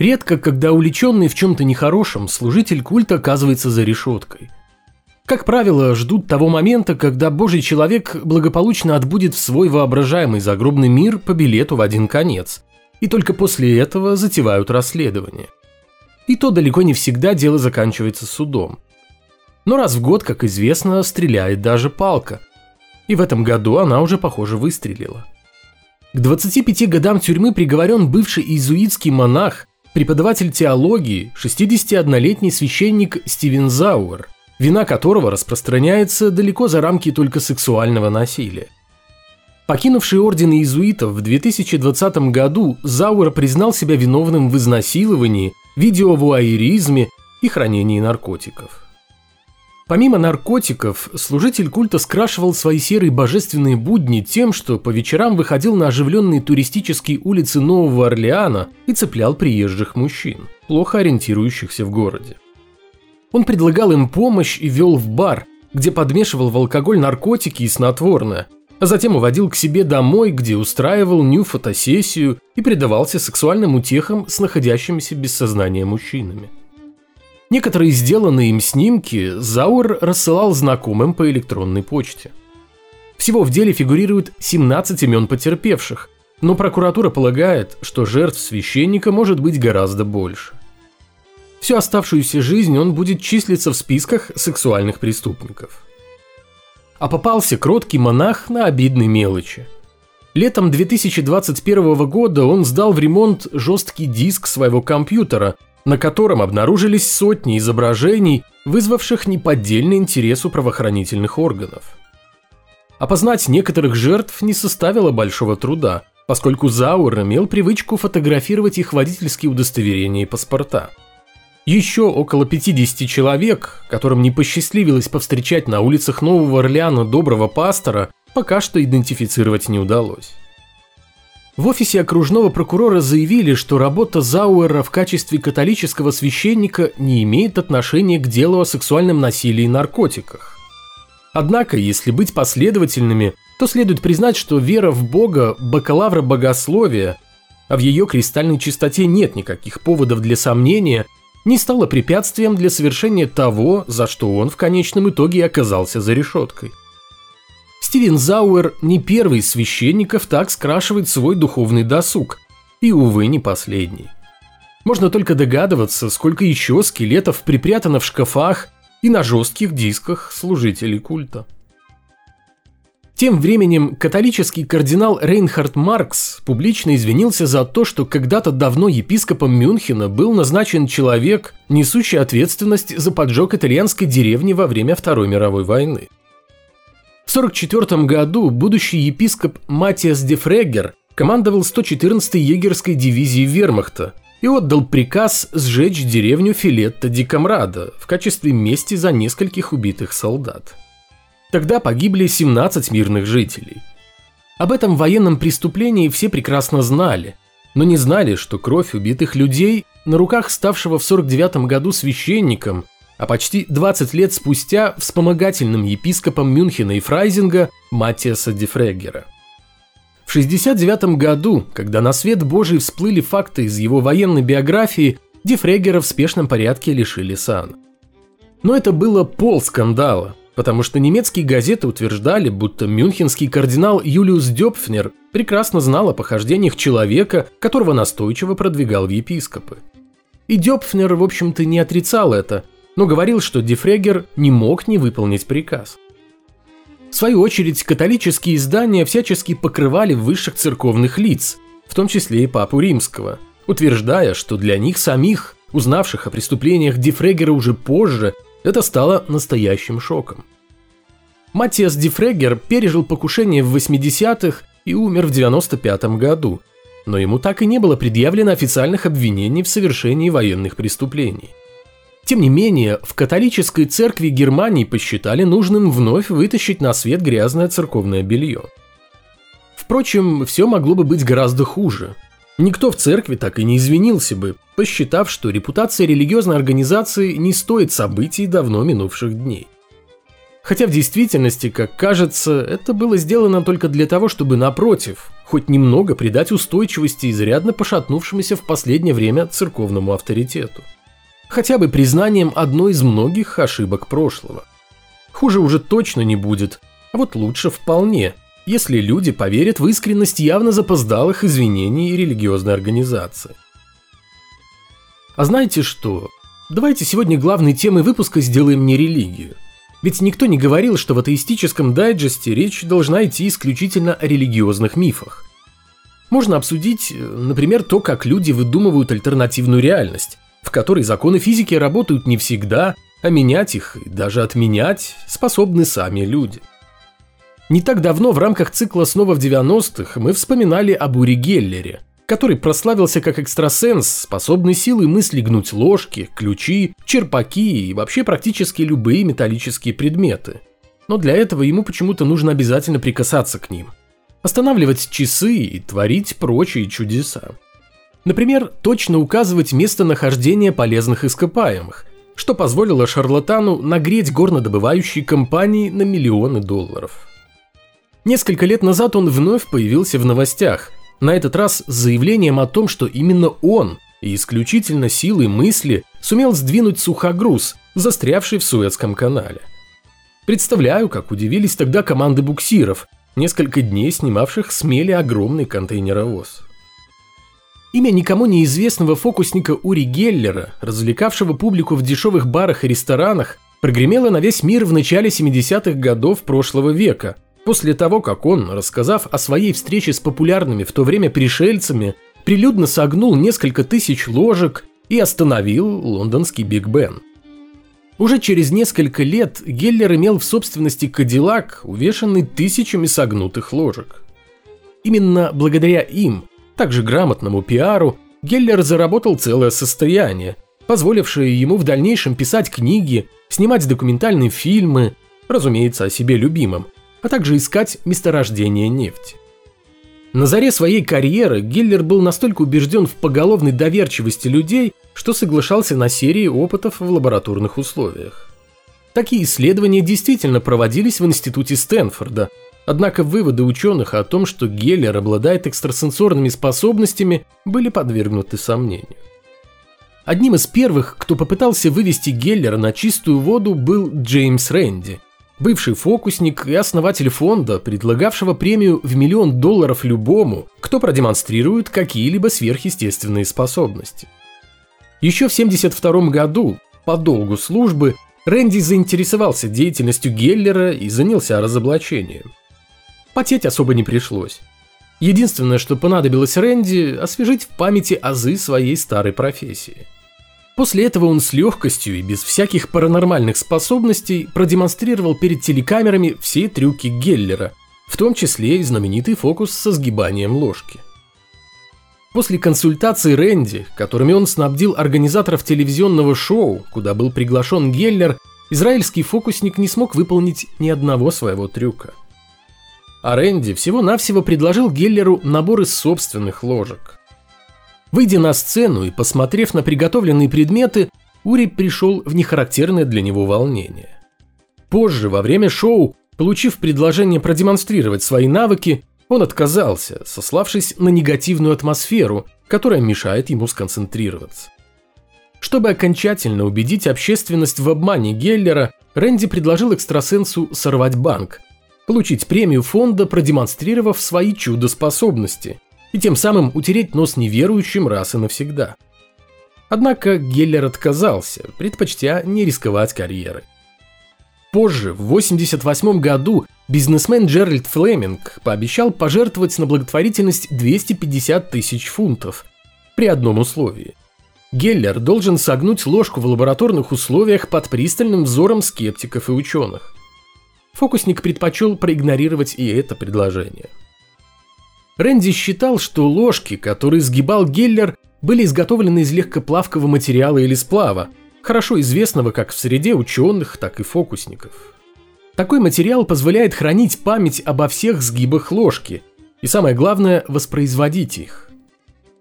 Редко, когда увлеченный в чем-то нехорошем, служитель культа оказывается за решеткой. Как правило, ждут того момента, когда божий человек благополучно отбудет в свой воображаемый загробный мир по билету в один конец, и только после этого затевают расследование. И то далеко не всегда дело заканчивается судом. Но раз в год, как известно, стреляет даже палка. И в этом году она уже, похоже, выстрелила. К 25 годам тюрьмы приговорен бывший иезуитский монах, преподаватель теологии, 61-летний священник Стивен Зауэр, вина которого распространяется далеко за рамки только сексуального насилия. Покинувший орден иезуитов в 2020 году, Зауэр признал себя виновным в изнасиловании, видеовуайеризме и хранении наркотиков. Помимо наркотиков, служитель культа скрашивал свои серые божественные будни тем, что по вечерам выходил на оживленные туристические улицы Нового Орлеана и цеплял приезжих мужчин, плохо ориентирующихся в городе. Он предлагал им помощь и вел в бар, где подмешивал в алкоголь наркотики и снотворное, а затем уводил к себе домой, где устраивал нью-фотосессию и предавался сексуальным утехам с находящимися без сознания мужчинами. Некоторые сделанные им снимки Зауэр рассылал знакомым по электронной почте. Всего в деле фигурирует 17 имен потерпевших, но прокуратура полагает, что жертв священника может быть гораздо больше. Всю оставшуюся жизнь он будет числиться в списках сексуальных преступников. А попался кроткий монах на обидной мелочи. Летом 2021 года он сдал в ремонт жесткий диск своего компьютера – на котором обнаружились сотни изображений, вызвавших неподдельный интерес у правоохранительных органов. Опознать некоторых жертв не составило большого труда, поскольку Зауэр имел привычку фотографировать их водительские удостоверения и паспорта. Еще около 50 человек, которым не посчастливилось повстречать на улицах Нового Орлеана доброго пастора, пока что идентифицировать не удалось. В офисе окружного прокурора заявили, что работа Зауэра в качестве католического священника не имеет отношения к делу о сексуальном насилии и наркотиках. Однако, если быть последовательными, то следует признать, что вера в Бога – бакалавра богословия, а в ее кристальной чистоте нет никаких поводов для сомнения, не стала препятствием для совершения того, за что он в конечном итоге оказался за решеткой. Стивен Зауэр не первый из священников так скрашивает свой духовный досуг, и, увы, не последний. Можно только догадываться, сколько еще скелетов припрятано в шкафах и на жестких дисках служителей культа. Тем временем католический кардинал Рейнхард Маркс публично извинился за то, что когда-то давно епископом Мюнхена был назначен человек, несущий ответственность за поджог итальянской деревни во время Второй мировой войны. В 1944 году будущий епископ Матиас де Фрегер командовал 114-й егерской дивизией вермахта и отдал приказ сжечь деревню Филетта ди Камрада в качестве мести за нескольких убитых солдат. Тогда погибли 17 мирных жителей. Об этом военном преступлении все прекрасно знали, но не знали, что кровь убитых людей на руках ставшего в 49 году священником а почти 20 лет спустя вспомогательным епископом Мюнхена и Фрайзинга Матиаса Дефрегера. В 69 году, когда на свет Божий всплыли факты из его военной биографии, Дефрегера в спешном порядке лишили сана. Но это было пол скандала, потому что немецкие газеты утверждали, будто мюнхенский кардинал Юлиус Дёпфнер прекрасно знал о похождениях человека, которого настойчиво продвигал в епископы. И Дёпфнер, в общем-то, не отрицал это, но говорил, что Дефрегер не мог не выполнить приказ. В свою очередь, католические издания всячески покрывали высших церковных лиц, в том числе и Папу Римского, утверждая, что для них самих, узнавших о преступлениях Дефрегера уже позже, это стало настоящим шоком. Матиас Дефрегер пережил покушение в 80-х и умер в 95 году, но ему так и не было предъявлено официальных обвинений в совершении военных преступлений. Тем не менее, в католической церкви Германии посчитали нужным вновь вытащить на свет грязное церковное белье. Впрочем, все могло бы быть гораздо хуже. Никто в церкви так и не извинился бы, посчитав, что репутация религиозной организации не стоит событий давно минувших дней. Хотя в действительности, как кажется, это было сделано только для того, чтобы, напротив, хоть немного придать устойчивости изрядно пошатнувшемуся в последнее время церковному авторитету. Хотя бы признанием одной из многих ошибок прошлого. Хуже уже точно не будет, а вот лучше вполне, если люди поверят в искренность явно запоздалых извинений религиозной организации. А знаете что? Давайте сегодня главной темой выпуска сделаем не религию. Ведь никто не говорил, что в атеистическом дайджесте речь должна идти исключительно о религиозных мифах. Можно обсудить, например, то, как люди выдумывают альтернативную реальность, в которой законы физики работают не всегда, а менять их и даже отменять способны сами люди. Не так давно в рамках цикла «Снова в 90-х» мы вспоминали об Ури Геллере – который прославился как экстрасенс, способный силой мысли гнуть ложки, ключи, черпаки и вообще практически любые металлические предметы. Но для этого ему почему-то нужно обязательно прикасаться к ним. Останавливать часы и творить прочие чудеса. Например, точно указывать местонахождение полезных ископаемых, что позволило шарлатану нагреть горнодобывающие компании на миллионы долларов. Несколько лет назад он вновь появился в новостях – на этот раз с заявлением о том, что именно он и исключительно силой мысли сумел сдвинуть сухогруз, застрявший в Суэцком канале. Представляю, как удивились тогда команды буксиров, несколько дней снимавших с огромный контейнеровоз. Имя никому неизвестного фокусника Ури Геллера, развлекавшего публику в дешевых барах и ресторанах, прогремело на весь мир в начале 70-х годов прошлого века – После того, как он, рассказав о своей встрече с популярными в то время пришельцами, прилюдно согнул несколько тысяч ложек и остановил лондонский Биг Бен. Уже через несколько лет Геллер имел в собственности Кадиллак, увешанный тысячами согнутых ложек. Именно благодаря им, также грамотному пиару, Геллер заработал целое состояние, позволившее ему в дальнейшем писать книги, снимать документальные фильмы, разумеется, о себе любимом – а также искать месторождение нефти. На заре своей карьеры Гиллер был настолько убежден в поголовной доверчивости людей, что соглашался на серии опытов в лабораторных условиях. Такие исследования действительно проводились в институте Стэнфорда, однако выводы ученых о том, что Геллер обладает экстрасенсорными способностями, были подвергнуты сомнению. Одним из первых, кто попытался вывести Геллера на чистую воду, был Джеймс Рэнди – бывший фокусник и основатель фонда, предлагавшего премию в миллион долларов любому, кто продемонстрирует какие-либо сверхъестественные способности. Еще в 1972 году, по долгу службы, Рэнди заинтересовался деятельностью Геллера и занялся разоблачением. Потеть особо не пришлось. Единственное, что понадобилось Рэнди, освежить в памяти азы своей старой профессии – После этого он с легкостью и без всяких паранормальных способностей продемонстрировал перед телекамерами все трюки Геллера, в том числе и знаменитый фокус со сгибанием ложки. После консультаций Рэнди, которыми он снабдил организаторов телевизионного шоу, куда был приглашен Геллер, израильский фокусник не смог выполнить ни одного своего трюка. А Рэнди всего-навсего предложил Геллеру набор из собственных ложек. Выйдя на сцену и посмотрев на приготовленные предметы, Ури пришел в нехарактерное для него волнение. Позже, во время шоу, получив предложение продемонстрировать свои навыки, он отказался, сославшись на негативную атмосферу, которая мешает ему сконцентрироваться. Чтобы окончательно убедить общественность в обмане Геллера, Рэнди предложил экстрасенсу сорвать банк, получить премию фонда, продемонстрировав свои чудо-способности – и тем самым утереть нос неверующим раз и навсегда. Однако Геллер отказался, предпочтя не рисковать карьерой. Позже, в 1988 году, бизнесмен Джеральд Флеминг пообещал пожертвовать на благотворительность 250 тысяч фунтов при одном условии. Геллер должен согнуть ложку в лабораторных условиях под пристальным взором скептиков и ученых. Фокусник предпочел проигнорировать и это предложение. Рэнди считал, что ложки, которые сгибал Геллер, были изготовлены из легкоплавкого материала или сплава, хорошо известного как в среде ученых, так и фокусников. Такой материал позволяет хранить память обо всех сгибах ложки, и самое главное – воспроизводить их.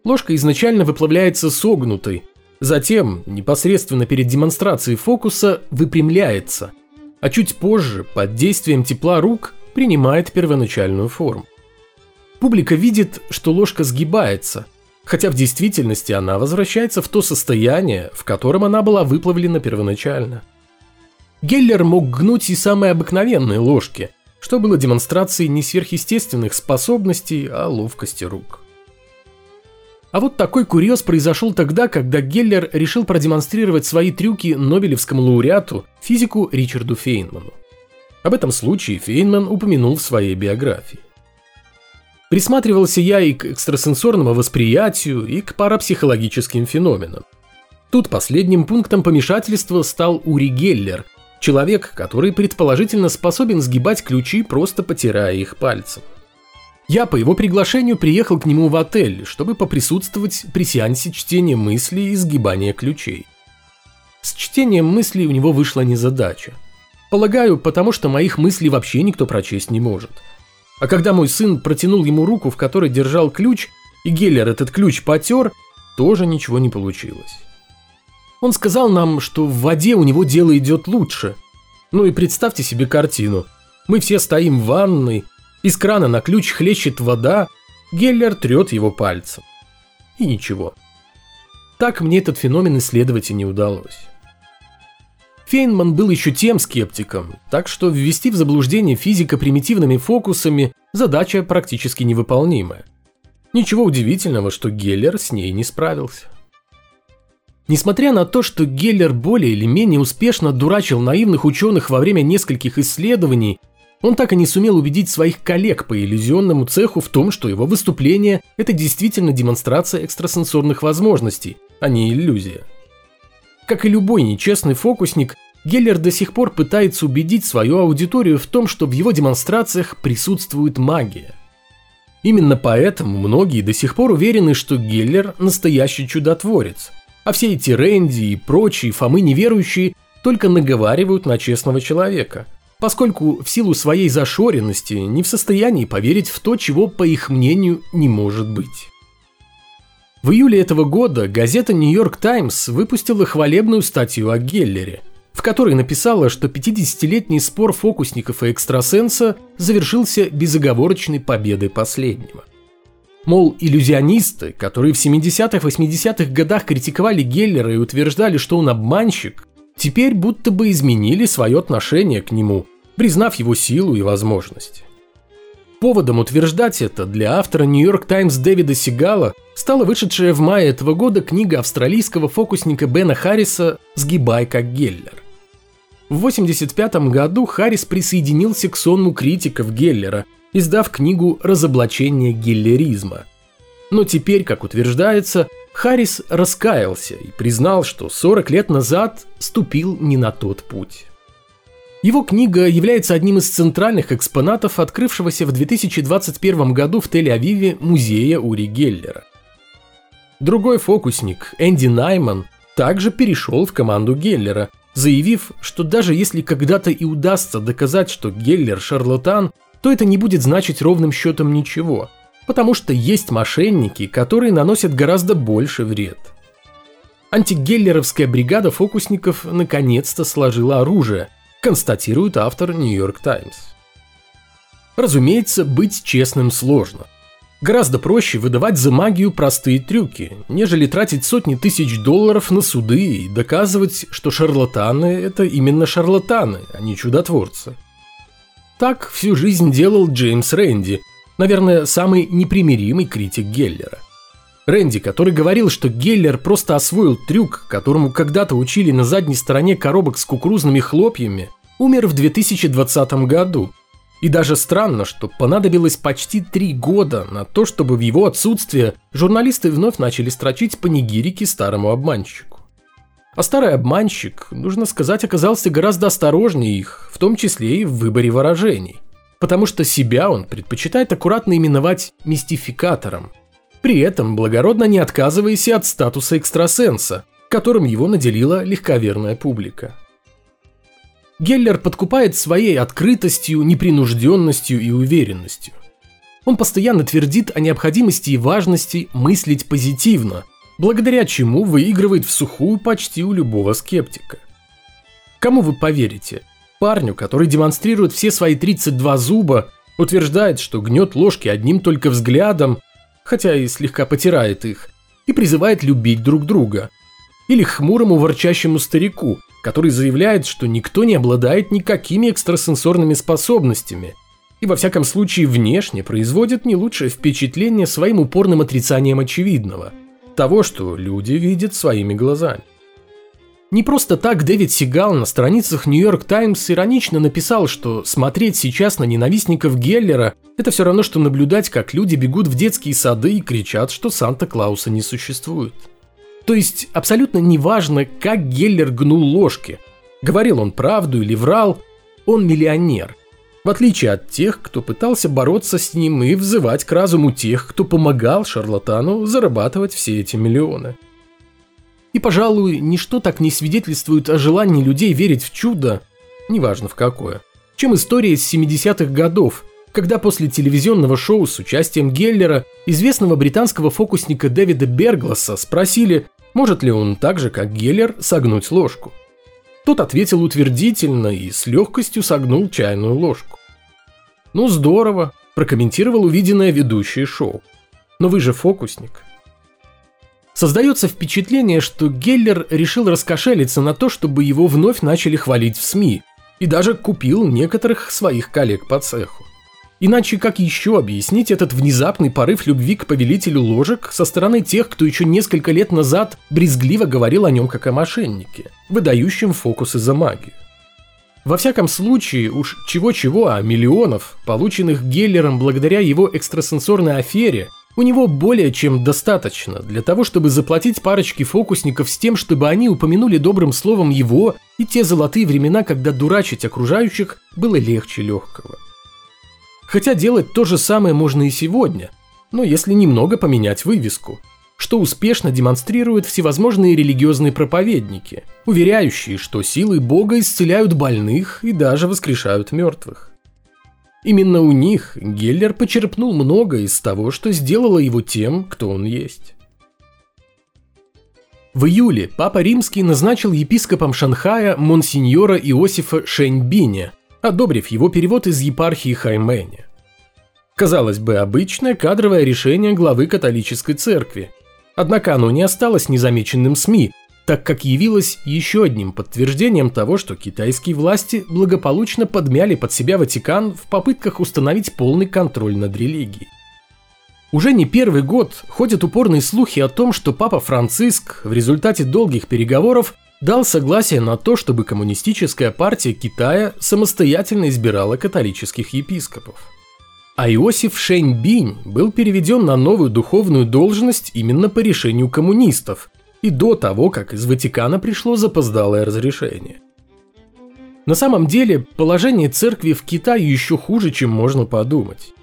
Ложка изначально выплавляется согнутой, затем, непосредственно перед демонстрацией фокуса, выпрямляется, а чуть позже, под действием тепла рук, принимает первоначальную форму. Публика видит, что ложка сгибается, хотя в действительности она возвращается в то состояние, в котором она была выплавлена первоначально. Геллер мог гнуть и самые обыкновенные ложки, что было демонстрацией не сверхъестественных способностей, а ловкости рук. А вот такой курьез произошел тогда, когда Геллер решил продемонстрировать свои трюки Нобелевскому лауреату, физику Ричарду Фейнману. Об этом случае Фейнман упомянул в своей биографии. Присматривался я и к экстрасенсорному восприятию, и к парапсихологическим феноменам. Тут последним пунктом помешательства стал Ури Геллер, человек, который предположительно способен сгибать ключи, просто потирая их пальцем. Я по его приглашению приехал к нему в отель, чтобы поприсутствовать при сеансе чтения мыслей и сгибания ключей. С чтением мыслей у него вышла незадача. Полагаю, потому что моих мыслей вообще никто прочесть не может. А когда мой сын протянул ему руку, в которой держал ключ, и Геллер этот ключ потер, тоже ничего не получилось. Он сказал нам, что в воде у него дело идет лучше. Ну и представьте себе картину. Мы все стоим в ванной, из крана на ключ хлещет вода, Геллер трет его пальцем. И ничего. Так мне этот феномен исследовать и не удалось. Фейнман был еще тем скептиком, так что ввести в заблуждение физика примитивными фокусами задача практически невыполнимая. Ничего удивительного, что Геллер с ней не справился. Несмотря на то, что Геллер более или менее успешно дурачил наивных ученых во время нескольких исследований, он так и не сумел убедить своих коллег по иллюзионному цеху в том, что его выступление – это действительно демонстрация экстрасенсорных возможностей, а не иллюзия. Как и любой нечестный фокусник, Геллер до сих пор пытается убедить свою аудиторию в том, что в его демонстрациях присутствует магия. Именно поэтому многие до сих пор уверены, что Геллер – настоящий чудотворец, а все эти Рэнди и прочие Фомы неверующие только наговаривают на честного человека – поскольку в силу своей зашоренности не в состоянии поверить в то, чего, по их мнению, не может быть. В июле этого года газета «Нью-Йорк Таймс» выпустила хвалебную статью о Геллере, в которой написала, что 50-летний спор фокусников и экстрасенса завершился безоговорочной победой последнего. Мол, иллюзионисты, которые в 70-80-х годах критиковали Геллера и утверждали, что он обманщик, теперь будто бы изменили свое отношение к нему, признав его силу и возможности. Поводом утверждать это для автора Нью-Йорк Таймс Дэвида Сигала стала вышедшая в мае этого года книга австралийского фокусника Бена Харриса «Сгибай как Геллер». В 1985 году Харрис присоединился к сонму критиков Геллера, издав книгу «Разоблачение геллеризма». Но теперь, как утверждается, Харрис раскаялся и признал, что 40 лет назад ступил не на тот путь. Его книга является одним из центральных экспонатов открывшегося в 2021 году в Тель-Авиве музея Ури Геллера. Другой фокусник, Энди Найман, также перешел в команду Геллера, заявив, что даже если когда-то и удастся доказать, что Геллер шарлатан, то это не будет значить ровным счетом ничего – потому что есть мошенники, которые наносят гораздо больше вред. Антигеллеровская бригада фокусников наконец-то сложила оружие, констатирует автор Нью-Йорк Таймс. Разумеется, быть честным сложно. Гораздо проще выдавать за магию простые трюки, нежели тратить сотни тысяч долларов на суды и доказывать, что шарлатаны – это именно шарлатаны, а не чудотворцы. Так всю жизнь делал Джеймс Рэнди, наверное, самый непримиримый критик Геллера. Рэнди, который говорил, что Геллер просто освоил трюк, которому когда-то учили на задней стороне коробок с кукурузными хлопьями, умер в 2020 году. И даже странно, что понадобилось почти три года на то, чтобы в его отсутствие журналисты вновь начали строчить панигирики старому обманщику. А старый обманщик, нужно сказать, оказался гораздо осторожнее их, в том числе и в выборе выражений потому что себя он предпочитает аккуратно именовать мистификатором, при этом благородно не отказываясь от статуса экстрасенса, которым его наделила легковерная публика. Геллер подкупает своей открытостью, непринужденностью и уверенностью. Он постоянно твердит о необходимости и важности мыслить позитивно, благодаря чему выигрывает в сухую почти у любого скептика. Кому вы поверите? Парню, который демонстрирует все свои 32 зуба, утверждает, что гнет ложки одним только взглядом, хотя и слегка потирает их, и призывает любить друг друга. Или хмурому ворчащему старику, который заявляет, что никто не обладает никакими экстрасенсорными способностями и во всяком случае внешне производит не лучшее впечатление своим упорным отрицанием очевидного, того, что люди видят своими глазами. Не просто так Дэвид Сигал на страницах Нью-Йорк Таймс иронично написал, что смотреть сейчас на ненавистников Геллера – это все равно, что наблюдать, как люди бегут в детские сады и кричат, что Санта-Клауса не существует. То есть абсолютно неважно, как Геллер гнул ложки. Говорил он правду или врал, он миллионер. В отличие от тех, кто пытался бороться с ним и взывать к разуму тех, кто помогал шарлатану зарабатывать все эти миллионы. И, пожалуй, ничто так не свидетельствует о желании людей верить в чудо, неважно в какое, чем история из 70-х годов, когда после телевизионного шоу с участием Геллера известного британского фокусника Дэвида Бергласа спросили, может ли он так же, как Геллер, согнуть ложку. Тот ответил утвердительно и с легкостью согнул чайную ложку. «Ну здорово», – прокомментировал увиденное ведущее шоу. «Но вы же фокусник». Создается впечатление, что Геллер решил раскошелиться на то, чтобы его вновь начали хвалить в СМИ, и даже купил некоторых своих коллег по цеху. Иначе как еще объяснить этот внезапный порыв любви к повелителю ложек со стороны тех, кто еще несколько лет назад брезгливо говорил о нем как о мошеннике, выдающем фокусы за магию? Во всяком случае, уж чего-чего, а миллионов, полученных Геллером благодаря его экстрасенсорной афере, у него более чем достаточно для того, чтобы заплатить парочке фокусников с тем, чтобы они упомянули добрым словом его и те золотые времена, когда дурачить окружающих было легче легкого. Хотя делать то же самое можно и сегодня, но если немного поменять вывеску, что успешно демонстрируют всевозможные религиозные проповедники, уверяющие, что силы Бога исцеляют больных и даже воскрешают мертвых. Именно у них Геллер почерпнул много из того, что сделало его тем, кто он есть. В июле Папа Римский назначил епископом Шанхая монсеньора Иосифа Шэньбиня, одобрив его перевод из епархии Хаймэня. Казалось бы, обычное кадровое решение главы католической церкви. Однако оно не осталось незамеченным СМИ, так как явилось еще одним подтверждением того, что китайские власти благополучно подмяли под себя Ватикан в попытках установить полный контроль над религией. Уже не первый год ходят упорные слухи о том, что Папа Франциск в результате долгих переговоров дал согласие на то, чтобы коммунистическая партия Китая самостоятельно избирала католических епископов. А Иосиф Шэньбинь был переведен на новую духовную должность именно по решению коммунистов – и до того, как из Ватикана пришло запоздалое разрешение. На самом деле, положение церкви в Китае еще хуже, чем можно подумать.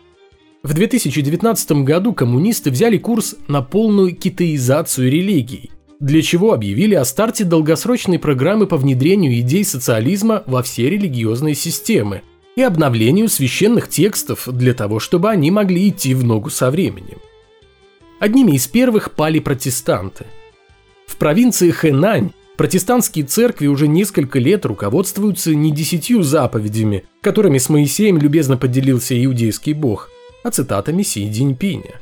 В 2019 году коммунисты взяли курс на полную китаизацию религий, для чего объявили о старте долгосрочной программы по внедрению идей социализма во все религиозные системы и обновлению священных текстов для того, чтобы они могли идти в ногу со временем. Одними из первых пали протестанты – в провинции Хэнань протестантские церкви уже несколько лет руководствуются не десятью заповедями, которыми с Моисеем любезно поделился иудейский бог, а цитатами Си Цзиньпиня.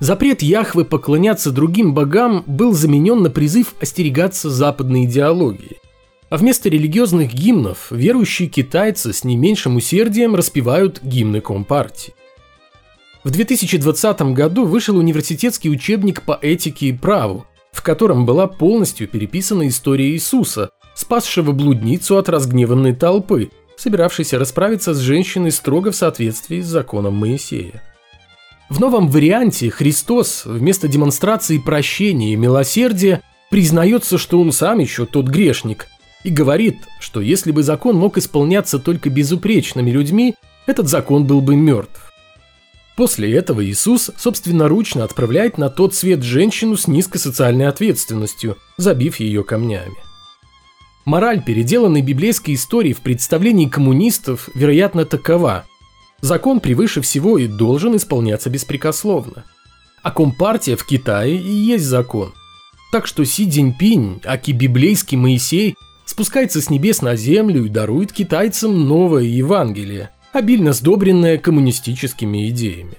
Запрет Яхвы поклоняться другим богам был заменен на призыв остерегаться западной идеологии. А вместо религиозных гимнов верующие китайцы с не меньшим усердием распевают гимны Компартии. В 2020 году вышел университетский учебник по этике и праву, в котором была полностью переписана история Иисуса, спасшего блудницу от разгневанной толпы, собиравшейся расправиться с женщиной строго в соответствии с законом Моисея. В новом варианте Христос вместо демонстрации прощения и милосердия признается, что он сам еще тот грешник, и говорит, что если бы закон мог исполняться только безупречными людьми, этот закон был бы мертв. После этого Иисус собственноручно отправляет на тот свет женщину с низкой социальной ответственностью, забив ее камнями. Мораль переделанной библейской истории в представлении коммунистов, вероятно, такова. Закон превыше всего и должен исполняться беспрекословно. А компартия в Китае и есть закон. Так что Си Цзиньпинь, аки библейский Моисей, спускается с небес на землю и дарует китайцам новое Евангелие, обильно сдобренное коммунистическими идеями.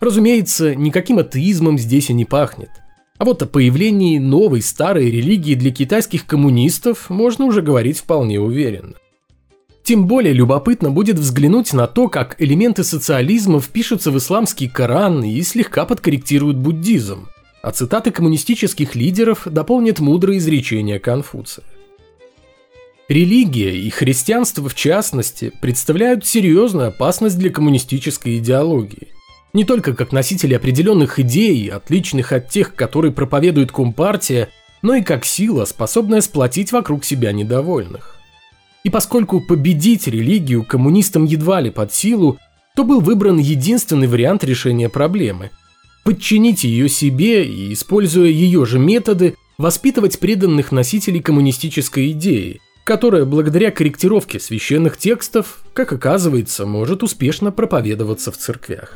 Разумеется, никаким атеизмом здесь и не пахнет. А вот о появлении новой старой религии для китайских коммунистов можно уже говорить вполне уверенно. Тем более любопытно будет взглянуть на то, как элементы социализма впишутся в исламский Коран и слегка подкорректируют буддизм, а цитаты коммунистических лидеров дополнят мудрые изречения Конфуция. Религия и христианство в частности представляют серьезную опасность для коммунистической идеологии. Не только как носители определенных идей, отличных от тех, которые проповедует Компартия, но и как сила, способная сплотить вокруг себя недовольных. И поскольку победить религию коммунистам едва ли под силу, то был выбран единственный вариант решения проблемы – подчинить ее себе и, используя ее же методы, воспитывать преданных носителей коммунистической идеи, которая благодаря корректировке священных текстов, как оказывается, может успешно проповедоваться в церквях.